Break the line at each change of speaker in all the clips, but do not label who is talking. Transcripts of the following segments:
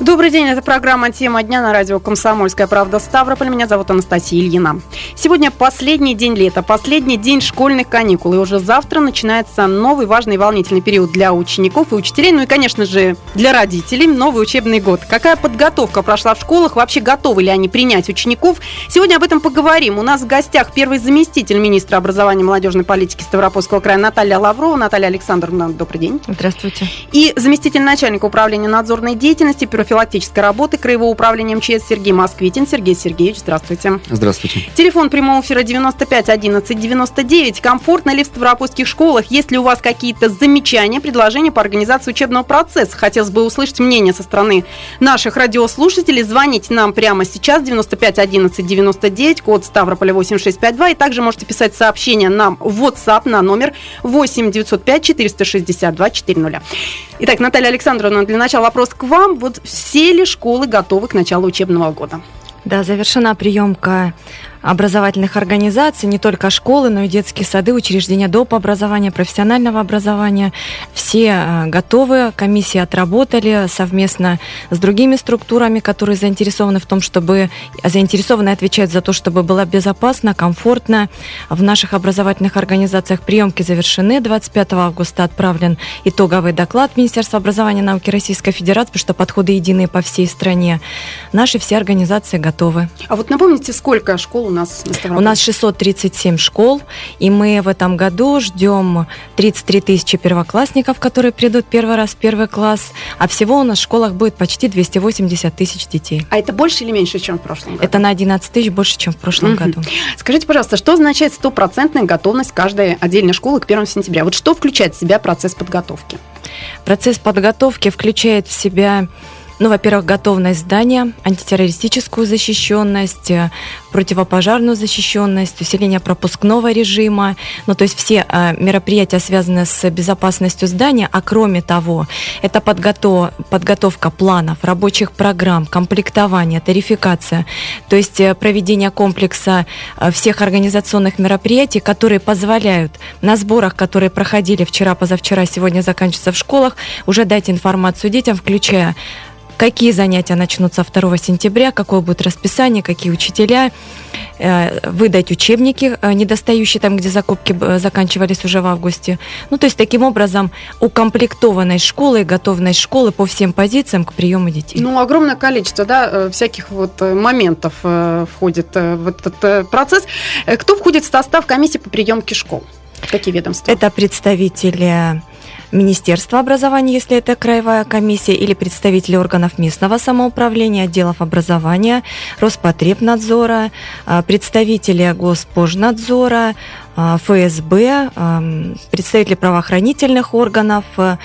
Добрый день, это программа «Тема дня» на радио «Комсомольская правда» Ставрополь. Меня зовут Анастасия Ильина. Сегодня последний день лета, последний день школьных каникул. И уже завтра начинается новый важный и волнительный период для учеников и учителей, ну и, конечно же, для родителей, новый учебный год. Какая подготовка прошла в школах, вообще готовы ли они принять учеников? Сегодня об этом поговорим. У нас в гостях первый заместитель министра образования и молодежной политики Ставропольского края Наталья Лаврова. Наталья Александровна, добрый день.
Здравствуйте.
И заместитель начальника управления надзорной деятельности, профилактической работы Краевого управления МЧС Сергей Москвитин. Сергей Сергеевич, здравствуйте.
Здравствуйте.
Телефон прямого эфира 95 11 99. Комфортно ли в ставропольских школах? Есть ли у вас какие-то замечания, предложения по организации учебного процесса? Хотелось бы услышать мнение со стороны наших радиослушателей. Звоните нам прямо сейчас 95 11 99, код Ставрополя 8652. И также можете писать сообщение нам в WhatsApp на номер 8 905 462 400. Итак, Наталья Александровна, для начала вопрос к вам. Вот все ли школы готовы к началу учебного года?
Да, завершена приемка образовательных организаций, не только школы, но и детские сады, учреждения доп. образования, профессионального образования. Все э, готовы, комиссии отработали совместно с другими структурами, которые заинтересованы в том, чтобы заинтересованы отвечать за то, чтобы было безопасно, комфортно. В наших образовательных организациях приемки завершены. 25 августа отправлен итоговый доклад Министерства образования и науки Российской Федерации, потому что подходы единые по всей стране. Наши все организации готовы.
А вот напомните, сколько школ у нас на Ставрополе?
У нас 637 школ, и мы в этом году ждем 33 тысячи первоклассников, которые придут первый раз в первый класс, а всего у нас в школах будет почти 280 тысяч детей.
А это больше или меньше, чем в прошлом году?
Это на 11 тысяч больше, чем в прошлом
Мгм.
году.
Скажите, пожалуйста, что означает стопроцентная готовность каждой отдельной школы к 1 сентября? Вот что включает в себя процесс подготовки?
Процесс подготовки включает в себя ну, во-первых, готовность здания, антитеррористическую защищенность, э, противопожарную защищенность, усиление пропускного режима, ну, то есть все э, мероприятия, связанные с безопасностью здания, а кроме того, это подготов- подготовка планов, рабочих программ, комплектование, тарификация, то есть э, проведение комплекса всех организационных мероприятий, которые позволяют на сборах, которые проходили вчера, позавчера, сегодня заканчиваются в школах, уже дать информацию детям, включая какие занятия начнутся 2 сентября, какое будет расписание, какие учителя, э, выдать учебники, э, недостающие там, где закупки э, заканчивались уже в августе. Ну, то есть, таким образом, укомплектованной школы, готовность школы по всем позициям к приему детей.
Ну, огромное количество, да, всяких вот моментов входит в этот процесс. Кто входит в состав комиссии по приемке школ? Какие ведомства?
Это представители Министерства образования, если это краевая комиссия, или представители органов местного самоуправления, отделов образования, Роспотребнадзора, а, представители Госпожнадзора, а, ФСБ, ам, представители правоохранительных органов, а,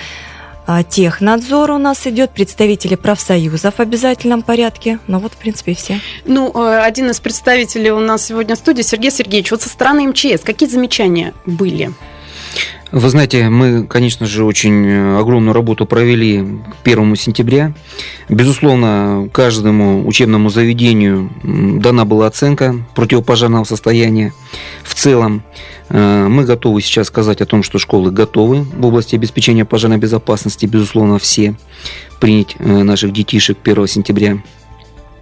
а, Технадзор у нас идет, представители профсоюзов в обязательном порядке. Ну вот, в принципе, все.
Ну, э, один из представителей у нас сегодня в студии, Сергей Сергеевич, вот со стороны МЧС, какие замечания были?
Вы знаете, мы, конечно же, очень э, огромную работу провели к 1 сентября. Безусловно, каждому учебному заведению дана была оценка противопожарного состояния. В целом, э, мы готовы сейчас сказать о том, что школы готовы в области обеспечения пожарной безопасности. Безусловно, все принять э, наших детишек 1 сентября.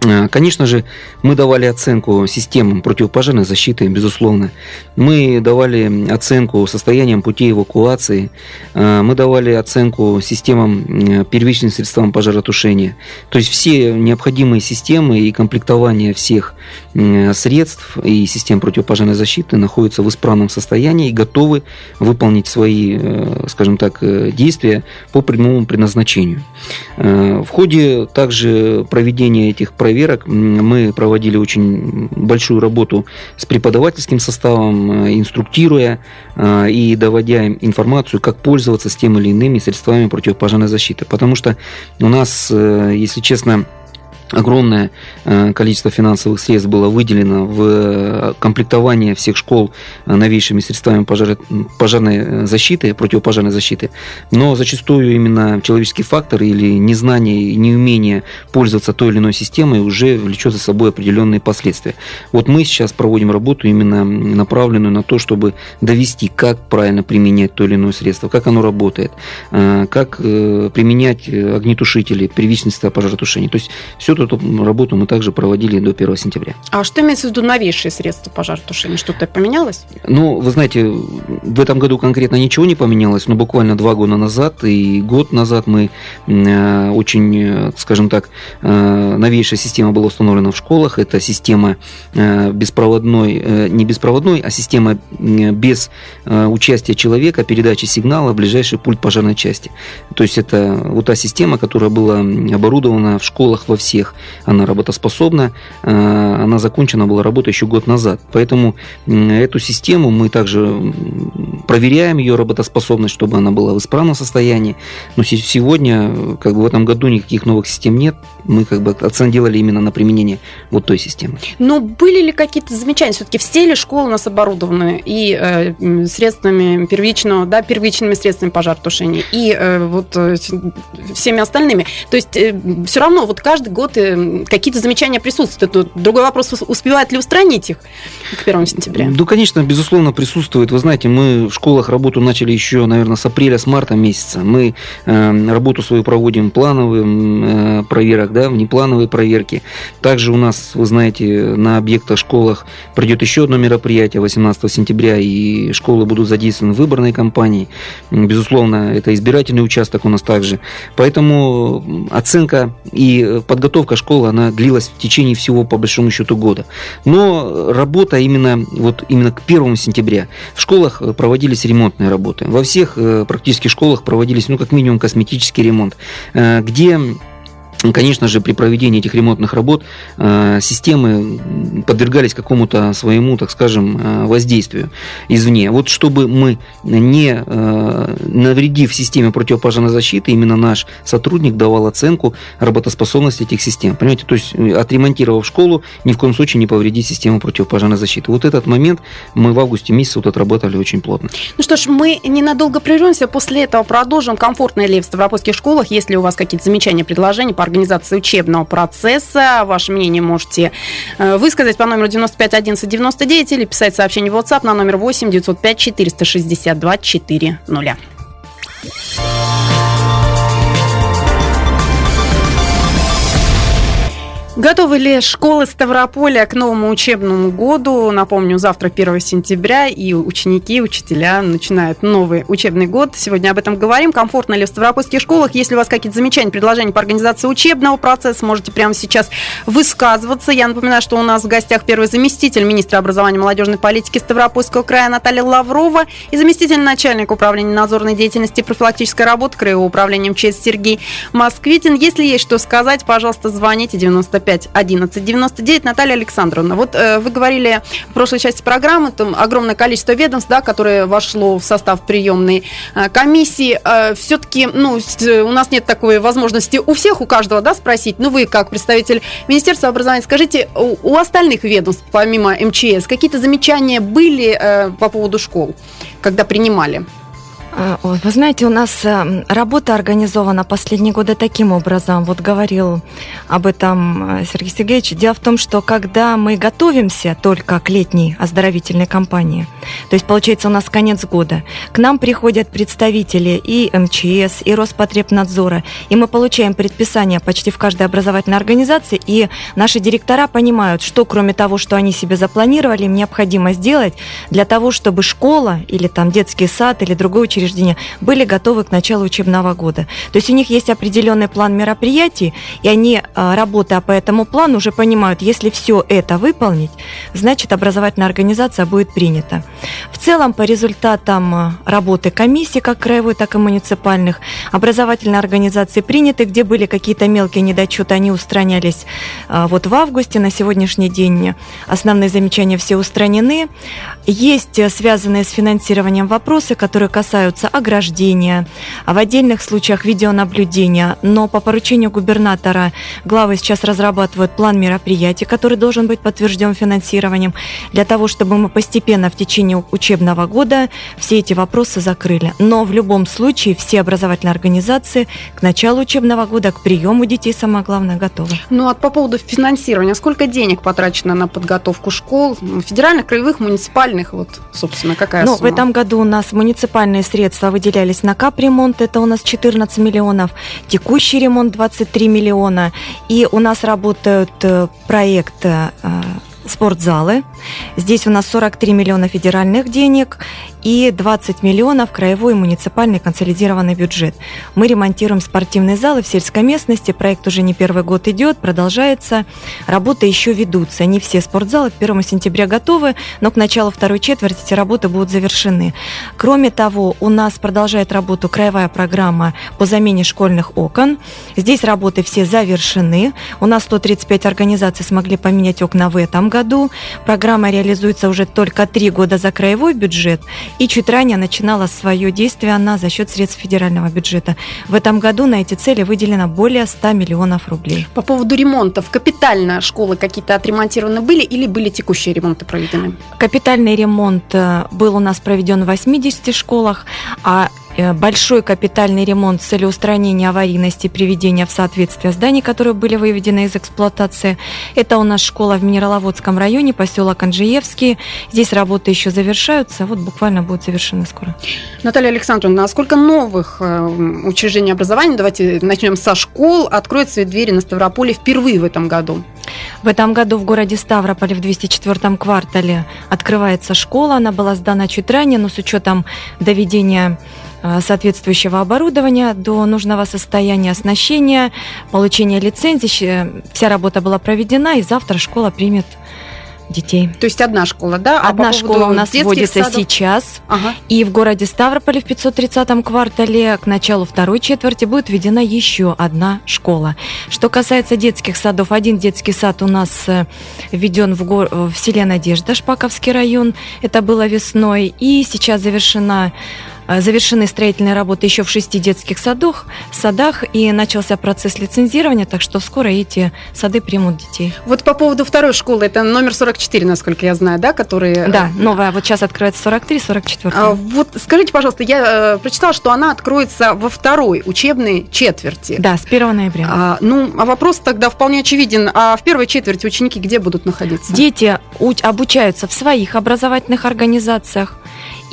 Э, Конечно же, мы давали оценку системам противопожарной защиты, безусловно. Мы давали оценку состояниям путей эвакуации. Э, Мы давали оценку системам э, первичным средствам пожаротушения. То есть все необходимые системы и комплектование всех средств и систем противопожарной защиты находятся в исправном состоянии и готовы выполнить свои, э, скажем так, э, действия по прямому предназначению. Э, В ходе также проведения этих проверок мы проводили очень большую работу с преподавательским составом, э, инструктируя э, и доводя информацию, как пользоваться с тем или иными средствами противопожарной защиты. Потому что у нас, э, если честно, огромное э, количество финансовых средств было выделено в э, комплектование всех школ э, новейшими средствами пожар... пожарной защиты, противопожарной защиты. Но зачастую именно человеческий фактор или незнание, неумение пользоваться той или иной системой уже влечет за собой определенные последствия. Вот мы сейчас проводим работу именно направленную на то, чтобы довести, как правильно применять то или иное средство, как оно работает, как применять огнетушители, первичные пожаротушения. То есть все эту работу мы также проводили до 1 сентября.
А что имеется в виду новейшие средства пожаротушения? Что-то поменялось?
Ну, вы знаете, в этом году конкретно ничего не поменялось, но буквально два года назад и год назад мы э, очень, э, скажем так, э, новейшая система была установлена в школах. Это система беспроводной, не беспроводной, а система без участия человека, передачи сигнала в ближайший пульт пожарной части. То есть это вот та система, которая была оборудована в школах во всех всех, она работоспособна, э, она закончена была работа еще год назад. Поэтому эту систему мы также проверяем ее работоспособность, чтобы она была в исправном состоянии. Но сегодня, как бы в этом году никаких новых систем нет. Мы как бы акцент делали именно на применение вот той системы.
Но были ли какие-то замечания? Все-таки все ли школы у нас оборудованы и э, средствами первичного, да, первичными средствами пожаротушения, и э, вот э, всеми остальными. То есть э, все равно вот каждый год какие-то замечания присутствуют. Другой вопрос, успевает ли устранить их к 1 сентября?
Ну, конечно, безусловно, присутствует. Вы знаете, мы в школах работу начали еще, наверное, с апреля, с марта месяца. Мы э, работу свою проводим плановым э, проверок, да, внеплановые проверки. Также у нас, вы знаете, на объектах, школах пройдет еще одно мероприятие 18 сентября, и школы будут задействованы в выборной кампании. Безусловно, это избирательный участок у нас также. Поэтому оценка и подготовка подготовка школы, она длилась в течение всего, по большому счету, года. Но работа именно, вот именно к 1 сентября в школах проводились ремонтные работы. Во всех э, практически школах проводились, ну, как минимум, косметический ремонт, э, где Конечно же, при проведении этих ремонтных работ э, системы подвергались какому-то своему, так скажем, э, воздействию извне. Вот чтобы мы, не э, навредив системе противопожарной защиты, именно наш сотрудник давал оценку работоспособности этих систем. Понимаете, то есть отремонтировав школу, ни в коем случае не повредить систему противопожарной защиты. Вот этот момент мы в августе месяце вот отработали очень плотно.
Ну что ж, мы ненадолго прервемся, после этого продолжим. Комфортное ли в Ставропольских школах? Если у вас какие-то замечания, предложения по организации учебного процесса. Ваше мнение можете э, высказать по номеру 95 11 99 или писать сообщение в WhatsApp на номер 8 905 462 400. Готовы ли школы Ставрополя к новому учебному году? Напомню, завтра 1 сентября, и ученики, учителя начинают новый учебный год. Сегодня об этом говорим. Комфортно ли в ставропольских школах? Если у вас какие-то замечания, предложения по организации учебного процесса, можете прямо сейчас высказываться. Я напоминаю, что у нас в гостях первый заместитель министра образования и молодежной политики Ставропольского края Наталья Лаврова и заместитель начальника управления надзорной деятельности и профилактической работы Краевого управления МЧС Сергей Москвитин. Если есть что сказать, пожалуйста, звоните 95 95 11 99. Наталья Александровна, вот э, вы говорили в прошлой части программы, там огромное количество ведомств, да, которое вошло в состав приемной э, комиссии. Э, все-таки, ну, у нас нет такой возможности у всех, у каждого, да, спросить. Ну, вы как представитель Министерства образования, скажите, у, у остальных ведомств, помимо МЧС, какие-то замечания были э, по поводу школ, когда принимали?
А, вы знаете, у нас э, работа организована последние годы таким образом. Вот говорил об этом э, Сергей Сергеевич. Дело в том, что когда мы готовимся только к летней оздоровительной кампании, то есть получается у нас конец года, к нам приходят представители и МЧС, и Роспотребнадзора, и мы получаем предписания почти в каждой образовательной организации, и наши директора понимают, что кроме того, что они себе запланировали, им необходимо сделать для того, чтобы школа или там детский сад или другой учреждение учреждения были готовы к началу учебного года. То есть у них есть определенный план мероприятий, и они, а, работая по этому плану, уже понимают, если все это выполнить, значит образовательная организация будет принята. В целом, по результатам а, работы комиссии, как краевой, так и муниципальных, образовательные организации приняты, где были какие-то мелкие недочеты, они устранялись а, вот в августе. На сегодняшний день основные замечания все устранены. Есть связанные с финансированием вопросы, которые касаются имеются ограждения, а в отдельных случаях видеонаблюдения. Но по поручению губернатора главы сейчас разрабатывают план мероприятий, который должен быть подтвержден финансированием, для того, чтобы мы постепенно в течение учебного года все эти вопросы закрыли. Но в любом случае все образовательные организации к началу учебного года, к приему детей, самое главное, готовы.
Ну, а по поводу финансирования, сколько денег потрачено на подготовку школ, федеральных, краевых, муниципальных, вот, собственно, какая
ну,
сумма?
в этом году у нас муниципальные средства выделялись на капремонт, это у нас 14 миллионов, текущий ремонт 23 миллиона, и у нас работают э, проекты э, спортзалы. Здесь у нас 43 миллиона федеральных денег и 20 миллионов краевой муниципальный консолидированный бюджет. Мы ремонтируем спортивные залы в сельской местности. Проект уже не первый год идет, продолжается. Работы еще ведутся. Не все спортзалы к 1 сентября готовы, но к началу второй четверти эти работы будут завершены. Кроме того, у нас продолжает работу краевая программа по замене школьных окон. Здесь работы все завершены. У нас 135 организаций смогли поменять окна в этом году. Программа реализуется уже только три года за краевой бюджет и чуть ранее начинала свое действие она за счет средств федерального бюджета. В этом году на эти цели выделено более 100 миллионов рублей.
По поводу ремонтов, капитально школы какие-то отремонтированы были или были текущие ремонты проведены?
Капитальный ремонт э, был у нас проведен в 80 школах, а большой капитальный ремонт с целью устранения аварийности и приведения в соответствие зданий, которые были выведены из эксплуатации. Это у нас школа в Минераловодском районе, поселок Анжиевский. Здесь работы еще завершаются, вот буквально будут завершены скоро.
Наталья Александровна, а сколько новых э, учреждений образования, давайте начнем со школ, откроют свои двери на Ставрополе впервые в этом году?
В этом году в городе Ставрополе в 204 квартале открывается школа. Она была сдана чуть ранее, но с учетом доведения Э, соответствующего оборудования до нужного состояния оснащения, получения лицензии. Вся работа была проведена, и завтра школа примет детей.
То есть одна школа, да?
А одна школа у нас вводится садов? сейчас. Ага. И в городе Ставрополе в 530-м квартале к началу второй четверти будет введена еще одна школа. Что касается детских садов, один детский сад у нас э, введен в, гор... в селе Надежда, Шпаковский район. Это было весной. И сейчас завершена Э, завершены строительные работы еще в шести детских садах, садах и начался процесс лицензирования, так что скоро эти сады примут детей.
Вот по поводу второй школы, это номер 44, насколько я знаю, да, которые...
Да, новая, вот сейчас откроется 43, 44.
А, вот скажите, пожалуйста, я э, прочитала, что она откроется во второй учебной четверти.
Да, с 1 ноября.
А, ну, а вопрос тогда вполне очевиден. А в первой четверти ученики где будут находиться?
Дети обучаются в своих образовательных организациях.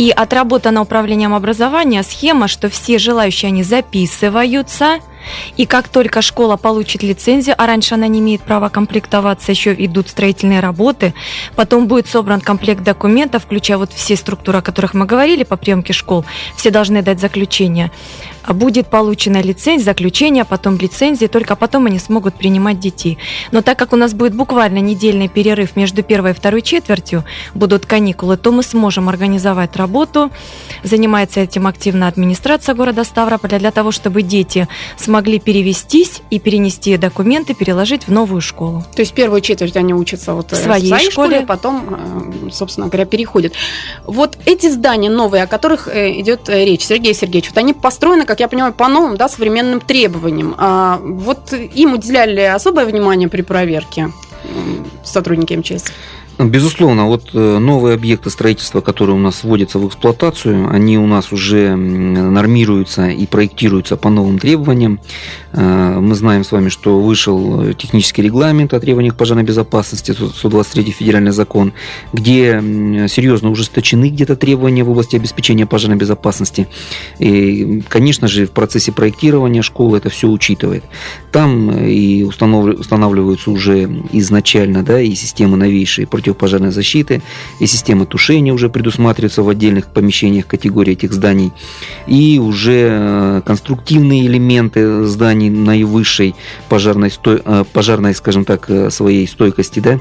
И отработана управлением образования схема, что все желающие они записываются – и как только школа получит лицензию, а раньше она не имеет права комплектоваться, еще идут строительные работы, потом будет собран комплект документов, включая вот все структуры, о которых мы говорили по приемке школ, все должны дать заключение. Будет получена лицензия, заключение, потом лицензия, только потом они смогут принимать детей. Но так как у нас будет буквально недельный перерыв между первой и второй четвертью, будут каникулы, то мы сможем организовать работу. Занимается этим активно администрация города Ставрополя для того, чтобы дети смогли смогли перевестись и перенести документы, переложить в новую школу.
То есть первую четверть они учатся вот
в своей, в своей школе, школе,
потом, э, собственно говоря, переходят. Вот эти здания новые, о которых э, идет э, речь, Сергей Сергеевич, вот они построены, как я понимаю, по новым, да, современным требованиям. А вот им уделяли особое внимание при проверке сотрудники МЧС?
Безусловно, вот э, новые объекты строительства, которые у нас вводятся в эксплуатацию, они у нас уже нормируются и проектируются по новым требованиям. Э, мы знаем с вами, что вышел технический регламент о требованиях пожарной безопасности, 123 федеральный закон, где серьезно ужесточены где-то требования в области обеспечения пожарной безопасности. И, конечно же, в процессе проектирования школы это все учитывает. Там э, и устанавливаются уже изначально да, и системы новейшие противопожарной защиты, и система тушения уже предусматривается в отдельных помещениях категории этих зданий, и уже э, конструктивные элементы зданий наивысшей пожарной, э, пожарной скажем так, э, своей стойкости, да,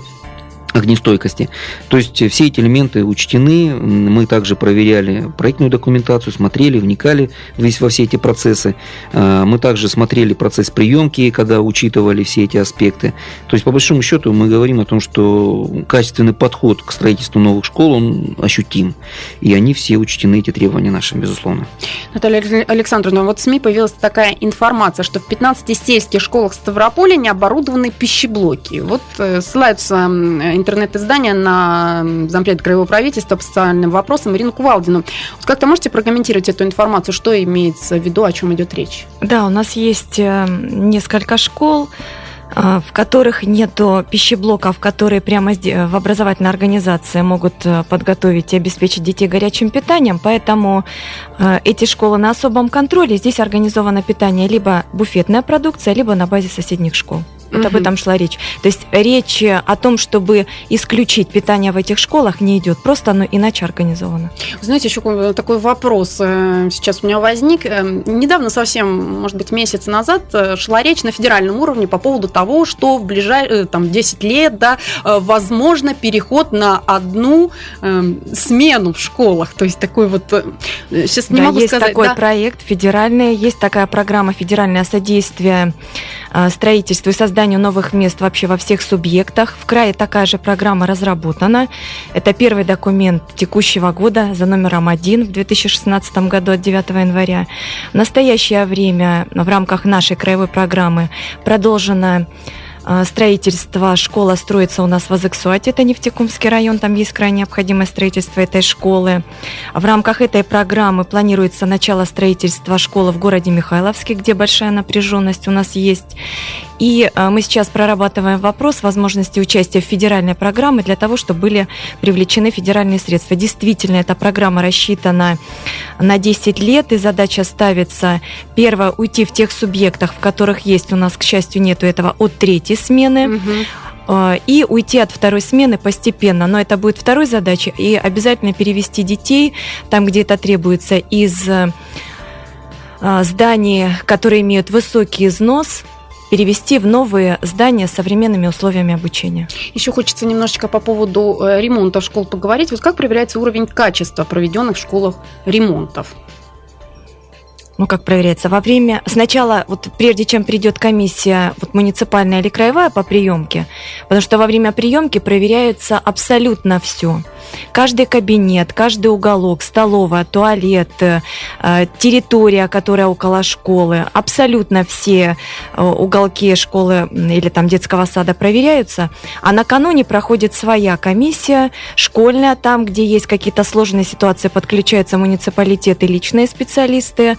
огнестойкости. То есть все эти элементы учтены. Мы также проверяли проектную документацию, смотрели, вникали весь во все эти процессы. А, мы также смотрели процесс приемки, когда учитывали все эти аспекты. То есть, по большому счету, мы говорим о том, что качественный подход к строительству новых школ, он ощутим. И они все учтены, эти требования наши, безусловно.
Наталья Александровна, вот в СМИ появилась такая информация, что в 15 сельских школах Ставрополя не оборудованы пищеблоки. Вот э, ссылаются интернет-издания на зампред краевого правительства по социальным вопросам Ирину Кувалдину. Вот как-то можете прокомментировать эту информацию, что имеется в виду, о чем идет речь?
Да, у нас есть э, несколько школ, э, в которых нет пищеблоков, которые прямо в образовательной организации могут э, подготовить и обеспечить детей горячим питанием. Поэтому эти школы на особом контроле. Здесь организовано питание либо буфетная продукция, либо на базе соседних школ. Вот угу. об этом шла речь. То есть речь о том, чтобы исключить питание в этих школах, не идет. Просто оно иначе организовано.
Знаете, еще такой вопрос э, сейчас у меня возник. Э, недавно совсем, может быть, месяц назад э, шла речь на федеральном уровне по поводу того, что в ближайшие там, 10 лет да, возможно переход на одну смену в школах. То есть такой вот...
Сейчас не да, могу есть сказать. такой да? проект федеральный, есть такая программа федеральное содействие строительству и созданию новых мест вообще во всех субъектах. В крае такая же программа разработана. Это первый документ текущего года за номером один в 2016 году от 9 января. В настоящее время в рамках нашей краевой программы продолжена строительство. Школа строится у нас в Азексуате, это Нефтекумский район, там есть крайне необходимое строительство этой школы. В рамках этой программы планируется начало строительства школы в городе Михайловске, где большая напряженность у нас есть. И а, мы сейчас прорабатываем вопрос возможности участия в федеральной программе для того, чтобы были привлечены федеральные средства. Действительно, эта программа рассчитана на 10 лет, и задача ставится, первое, уйти в тех субъектах, в которых есть у нас, к счастью, нету этого от третьей смены. Угу и уйти от второй смены постепенно. Но это будет второй задачей. И обязательно перевести детей там, где это требуется, из а, зданий, которые имеют высокий износ, перевести в новые здания с современными условиями обучения.
Еще хочется немножечко по поводу э, ремонта школ поговорить. Вот как проверяется уровень качества проведенных в школах ремонтов?
Ну, как проверяется, во время, сначала, вот прежде чем придет комиссия вот, муниципальная или краевая по приемке, потому что во время приемки проверяется абсолютно все. Каждый кабинет, каждый уголок, столовая, туалет, э, территория, которая около школы, абсолютно все э, уголки школы или там детского сада проверяются, а накануне проходит своя комиссия школьная, там, где есть какие-то сложные ситуации, подключаются муниципалитеты, личные специалисты,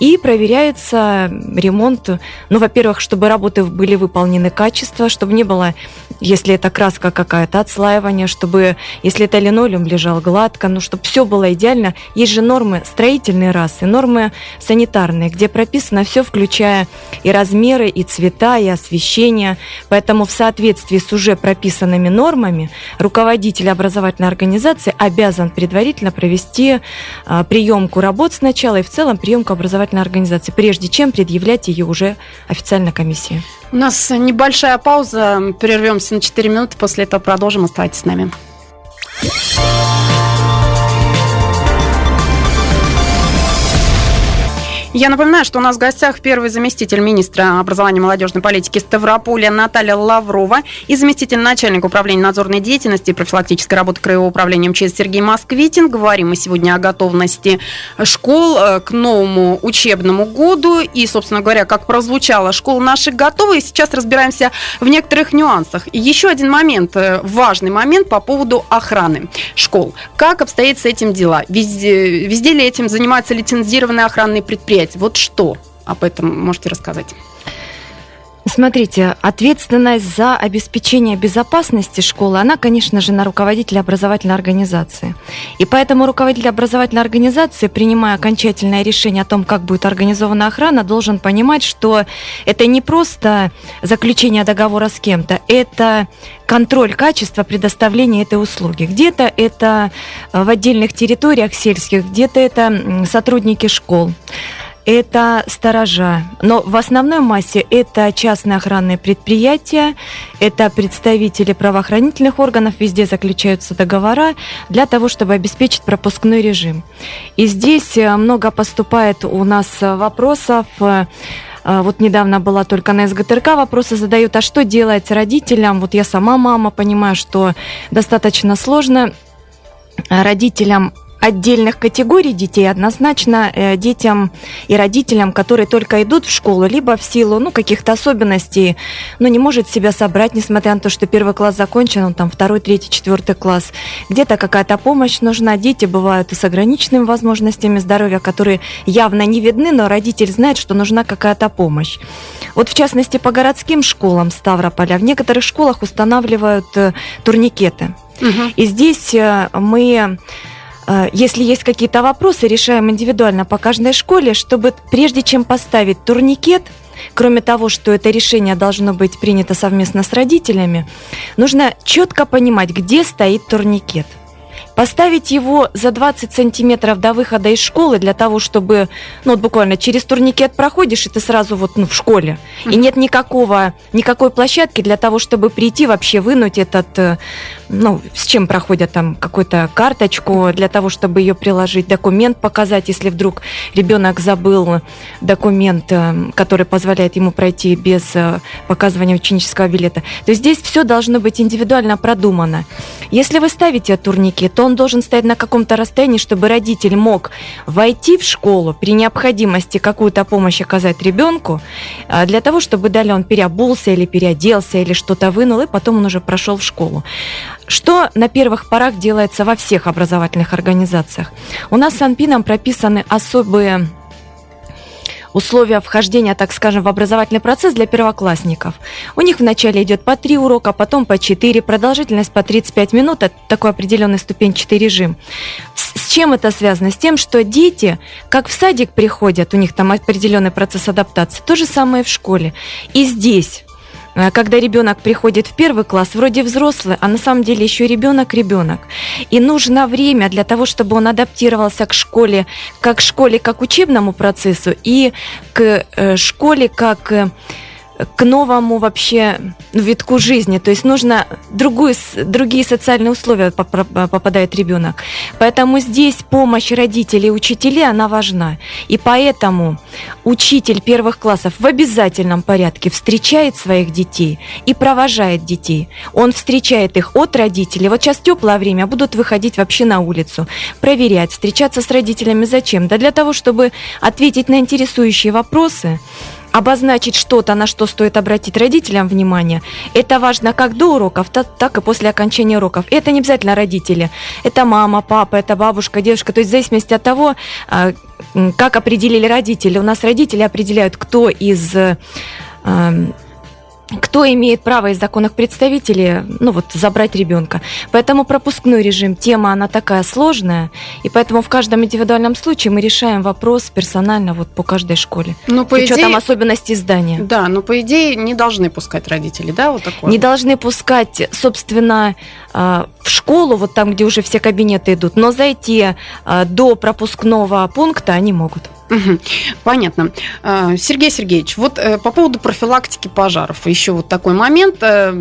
и проверяется ремонт, ну, во-первых, чтобы работы были выполнены качество, чтобы не было, если это краска какая-то, отслаивания, чтобы, если это линолеум, лежал гладко, ну, чтобы все было идеально. Есть же нормы строительные расы, нормы санитарные, где прописано все, включая и размеры, и цвета, и освещение. Поэтому в соответствии с уже прописанными нормами руководитель образовательной организации обязан предварительно провести а, приемку работ сначала и в целом приемку образовательной организации, прежде чем предъявлять ее уже официально комиссии.
У нас небольшая пауза, прервемся на 4 минуты, после этого продолжим, оставайтесь с нами. Я напоминаю, что у нас в гостях первый заместитель министра образования и молодежной политики Ставрополя Наталья Лаврова и заместитель начальника управления надзорной деятельности и профилактической работы Краевого управления МЧС Сергей Москвитин. Говорим мы сегодня о готовности школ э, к новому учебному году. И, собственно говоря, как прозвучало, школы наши готовы. И сейчас разбираемся в некоторых нюансах. Еще один момент, э, важный момент по поводу охраны школ. Как обстоит с этим дела? Везде, везде ли этим занимаются лицензированные охранные предприятия? Мероприятий. Вот что об этом можете рассказать?
Смотрите, ответственность за обеспечение безопасности школы, она, конечно же, на руководителя образовательной организации. И поэтому руководитель образовательной организации, принимая окончательное решение о том, как будет организована охрана, должен понимать, что это не просто заключение договора с кем-то, это контроль качества предоставления этой услуги. Где-то это в отдельных территориях сельских, где-то это сотрудники школ. Это сторожа. Но в основной массе это частные охранные предприятия, это представители правоохранительных органов, везде заключаются договора для того, чтобы обеспечить пропускной режим. И здесь э, много поступает у нас вопросов. Э, вот недавно была только на СГТРК, вопросы задают, а что делать родителям? Вот я сама мама, понимаю, что достаточно сложно родителям отдельных категорий детей однозначно э, детям и родителям, которые только идут в школу, либо в силу ну, каких-то особенностей, но не может себя собрать, несмотря на то, что первый класс закончен, он там второй, третий, четвертый класс. Где-то какая-то помощь нужна. Дети бывают и с ограниченными возможностями здоровья, которые явно не видны, но родитель знает, что нужна какая-то помощь. Вот в частности по городским школам Ставрополя в некоторых школах устанавливают э, турникеты. Угу. И здесь э, мы если есть какие-то вопросы, решаем индивидуально по каждой школе, чтобы прежде чем поставить турникет, кроме того, что это решение должно быть принято совместно с родителями, нужно четко понимать, где стоит турникет – Поставить его за 20 сантиметров до выхода из школы для того, чтобы, ну, вот буквально через турникет проходишь, и ты сразу вот ну, в школе. И нет никакого, никакой площадки для того, чтобы прийти вообще вынуть этот, э, ну, с чем проходят там какую-то карточку, для того, чтобы ее приложить, документ показать, если вдруг ребенок забыл документ, э, который позволяет ему пройти без э, показывания ученического билета. То есть здесь все должно быть индивидуально продумано. Если вы ставите турникет, то он должен стоять на каком-то расстоянии, чтобы родитель мог войти в школу при необходимости какую-то помощь оказать ребенку, а, для того, чтобы далее он переобулся или переоделся, или что-то вынул, и потом он уже прошел в школу. Что на первых порах делается во всех образовательных организациях? У нас с Анпином прописаны особые условия вхождения, так скажем, в образовательный процесс для первоклассников. У них вначале идет по три урока, потом по четыре, продолжительность по 35 минут, это такой определенный ступенчатый режим. С чем это связано? С тем, что дети, как в садик приходят, у них там определенный процесс адаптации, то же самое в школе. И здесь когда ребенок приходит в первый класс, вроде взрослый, а на самом деле еще ребенок ребенок. И нужно время для того, чтобы он адаптировался к школе, как школе, как учебному процессу, и к э, школе, как э, к новому вообще витку жизни. То есть нужно другую, другие социальные условия попадает ребенок. Поэтому здесь помощь родителей и учителей, она важна. И поэтому учитель первых классов в обязательном порядке встречает своих детей и провожает детей. Он встречает их от родителей. Вот сейчас теплое время, будут выходить вообще на улицу, проверять, встречаться с родителями. Зачем? Да для того, чтобы ответить на интересующие вопросы, обозначить что-то, на что стоит обратить родителям внимание, это важно как до уроков, так и после окончания уроков. И это не обязательно родители. Это мама, папа, это бабушка, девушка. То есть в зависимости от того, а, как определили родители. У нас родители определяют, кто из кто имеет право из законных представителей, ну вот, забрать ребенка. Поэтому пропускной режим, тема, она такая сложная, и поэтому в каждом индивидуальном случае мы решаем вопрос персонально вот по каждой школе.
Ну, по
с учетом идее, особенностей здания.
Да, но по идее не должны пускать родители, да, вот такое?
Не должны пускать, собственно, а, в школу, вот там, где уже все кабинеты идут, но зайти а, до пропускного пункта они могут.
Понятно. А, Сергей Сергеевич, вот э, по поводу профилактики пожаров, еще вот такой момент. Э,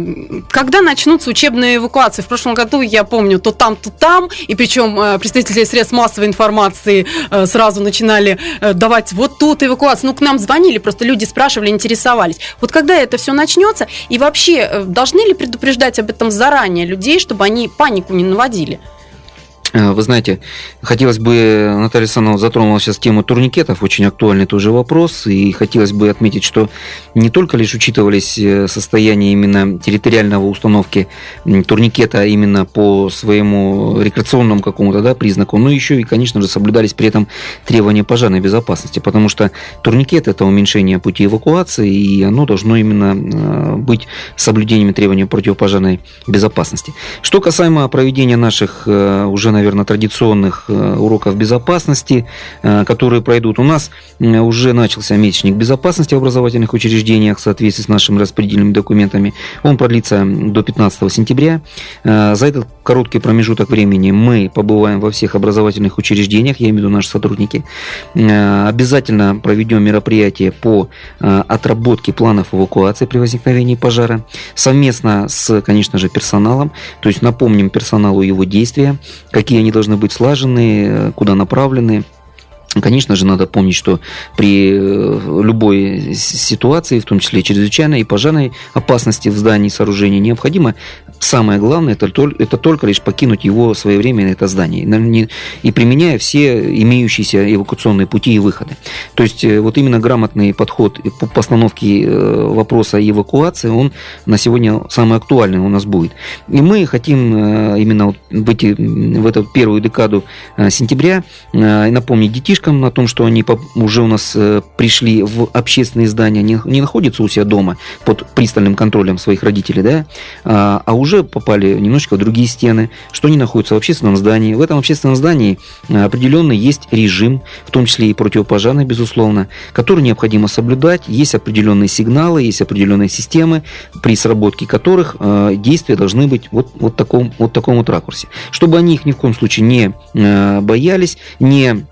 когда начнутся учебные эвакуации? В прошлом году, я помню, то там, то там, и причем э, представители средств массовой информации сразу начинали давать вот тут эвакуацию. Ну, к нам звонили, просто люди спрашивали, интересовались. Вот когда это все начнется, и вообще должны ли предупреждать об этом заранее людей, чтобы они панику не наводили?
Э, вы знаете, хотелось бы, Наталья Александровна затронула сейчас тему турникетов, очень актуальный тоже вопрос, и хотелось бы отметить, что не только лишь учитывались э, состояние именно территориального установки турникета именно по своему рекреационному какому-то да, признаку, но еще и, конечно же, соблюдались при этом требования пожарной безопасности, потому что турникет – это уменьшение пути эвакуации, и оно должно именно э, быть соблюдением требований противопожарной безопасности. Что касаемо проведения наших уже, наверное, наверное, традиционных уроков безопасности, которые пройдут. У нас уже начался месячник безопасности в образовательных учреждениях в соответствии с нашими распределенными документами. Он продлится до 15 сентября. За этот короткий промежуток времени мы побываем во всех образовательных учреждениях, я имею в виду наши сотрудники. Обязательно проведем мероприятие по отработке планов эвакуации при возникновении пожара совместно с, конечно же, персоналом. То есть напомним персоналу его действия, какие они должны быть слажены, куда направлены. Конечно же, надо помнить, что при э, любой ситуации, в том числе чрезвычайной и пожарной опасности в здании сооружения, необходимо самое главное это, это только лишь покинуть его своевременно это здание и применяя все имеющиеся эвакуационные пути и выходы. То есть э, вот именно грамотный подход по постановке э, вопроса эвакуации, он на сегодня самый актуальный у нас будет. И мы хотим именно эти, в эту первую декаду сентября напомнить детишкам, слишком на том, что они уже у нас э, пришли в общественные здания, не, не находятся у себя дома под пристальным контролем своих родителей, да, а, а уже попали немножечко в другие стены, что они находятся в общественном здании. В этом общественном здании э, определенный есть режим, в том числе и противопожарный, безусловно, который необходимо соблюдать. Есть определенные сигналы, есть определенные системы, при сработке которых э, действия должны быть вот, вот, таком, вот таком вот ракурсе. Чтобы они их ни в коем случае не боялись, не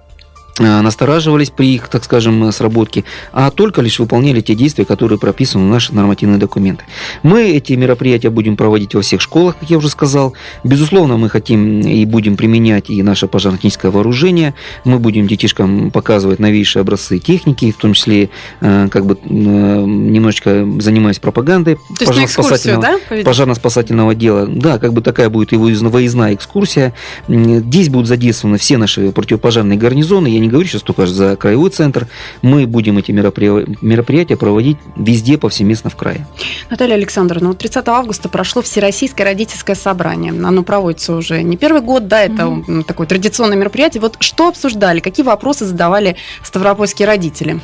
настораживались при их, так скажем, сработке, а только лишь выполняли те действия, которые прописаны в наших нормативных документах. Мы эти мероприятия будем проводить во всех школах, как я уже сказал. Безусловно, мы хотим и будем применять и наше пожарно-техническое вооружение. Мы будем детишкам показывать новейшие образцы техники, в том числе э, как бы э, немножечко занимаясь пропагандой пожарно-спасательного, да, пожарно-спасательного дела. Да, как бы такая будет и выездная экскурсия. Здесь будут задействованы все наши противопожарные гарнизоны. Я не говорю сейчас только за краевой центр, мы будем эти мероприятия проводить везде, повсеместно в крае.
Наталья Александровна, 30 августа прошло Всероссийское родительское собрание. Оно проводится уже не первый год, да, это mm такое традиционное мероприятие. Вот что обсуждали, какие вопросы задавали ставропольские родители?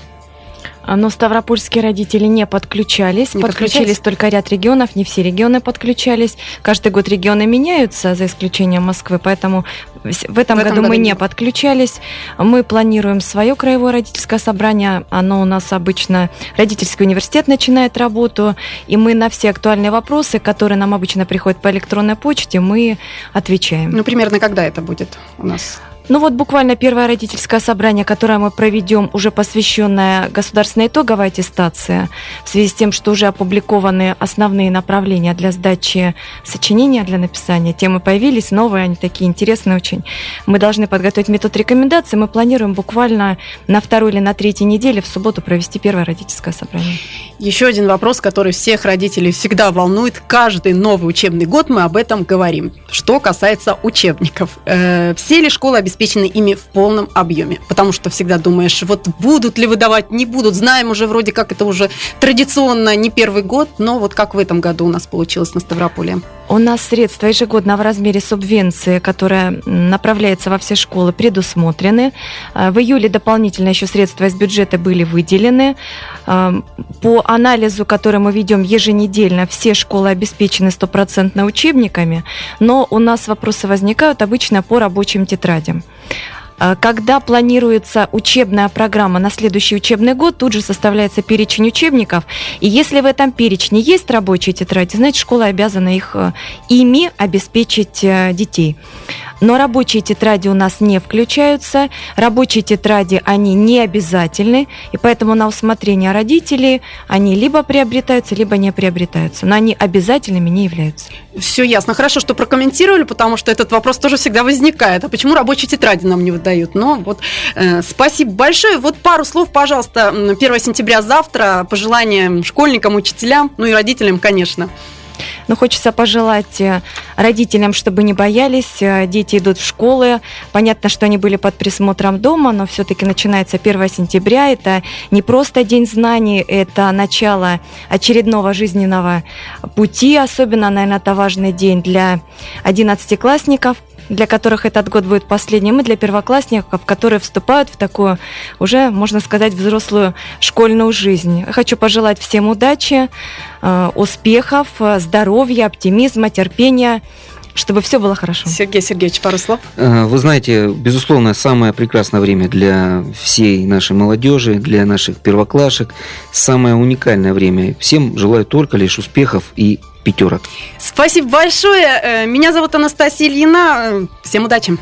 Но ставропольские родители не подключались. Не подключились только ряд регионов, не все регионы подключались. Каждый год регионы меняются, за исключением Москвы, поэтому в этом, в году, году мы не подключались. Мы планируем свое краевое родительское собрание. Оно у нас обычно родительский университет начинает работу, и мы на все актуальные вопросы, которые нам обычно приходят по электронной почте, мы отвечаем.
Ну, примерно когда это будет у нас?
Ну вот буквально первое родительское собрание, которое мы проведем, уже посвященное государственной итоговой аттестации, в связи с тем, что уже опубликованы основные направления для сдачи сочинения, для написания. Темы появились новые, они такие интересные очень. Мы должны подготовить метод рекомендаций. Мы планируем буквально на второй или на третьей неделе в субботу провести первое родительское собрание.
Еще один вопрос, который всех родителей всегда волнует. Каждый новый учебный год мы об этом говорим. Что касается учебников. Э, все ли школы обеспечены ими в полном объеме? Потому что всегда думаешь, вот будут ли выдавать, не будут. Знаем уже вроде как это уже традиционно не первый год, но вот как в этом году у нас получилось на Ставрополе.
У нас средства ежегодно в размере субвенции, которая направляется во все школы, предусмотрены. Э, в июле дополнительно еще средства из бюджета были выделены. Э, по анализу, который мы ведем еженедельно, все школы обеспечены стопроцентно учебниками, но у нас вопросы возникают обычно по рабочим тетрадям. А, когда планируется учебная программа на следующий учебный год, тут же составляется перечень учебников. И если в этом перечне есть рабочие тетради, значит, школа обязана их э, ими обеспечить э, детей. Но рабочие тетради у нас не включаются. Рабочие тетради, они не обязательны. И поэтому на усмотрение родителей они либо приобретаются, либо не приобретаются. Но они обязательными не являются.
Все ясно. Хорошо, что прокомментировали, потому что этот вопрос тоже всегда возникает. А почему рабочие тетради нам не выдают? Но вот э, спасибо большое. Вот пару слов, пожалуйста. 1 сентября завтра. Пожелания школьникам, учителям, ну и родителям, конечно.
Но хочется пожелать э, родителям, чтобы не боялись. Э, дети идут в школы. Понятно, что они были под присмотром дома, но все-таки начинается 1 сентября. Это не просто День знаний, это начало очередного жизненного пути. Особенно, наверное, это важный день для одиннадцатиклассников, для которых этот год будет последним, и для первоклассников, которые вступают в такую уже, можно сказать, взрослую школьную жизнь. Хочу пожелать всем удачи, э, успехов, здоровья, оптимизма, терпения чтобы все было хорошо.
Сергей Сергеевич, пару слов.
Э, вы знаете, безусловно, самое прекрасное время для всей нашей молодежи, для наших первоклашек, самое уникальное время. Всем желаю только лишь успехов и пятерок.
Спасибо большое. Э, меня зовут Анастасия Ильина. Всем удачи.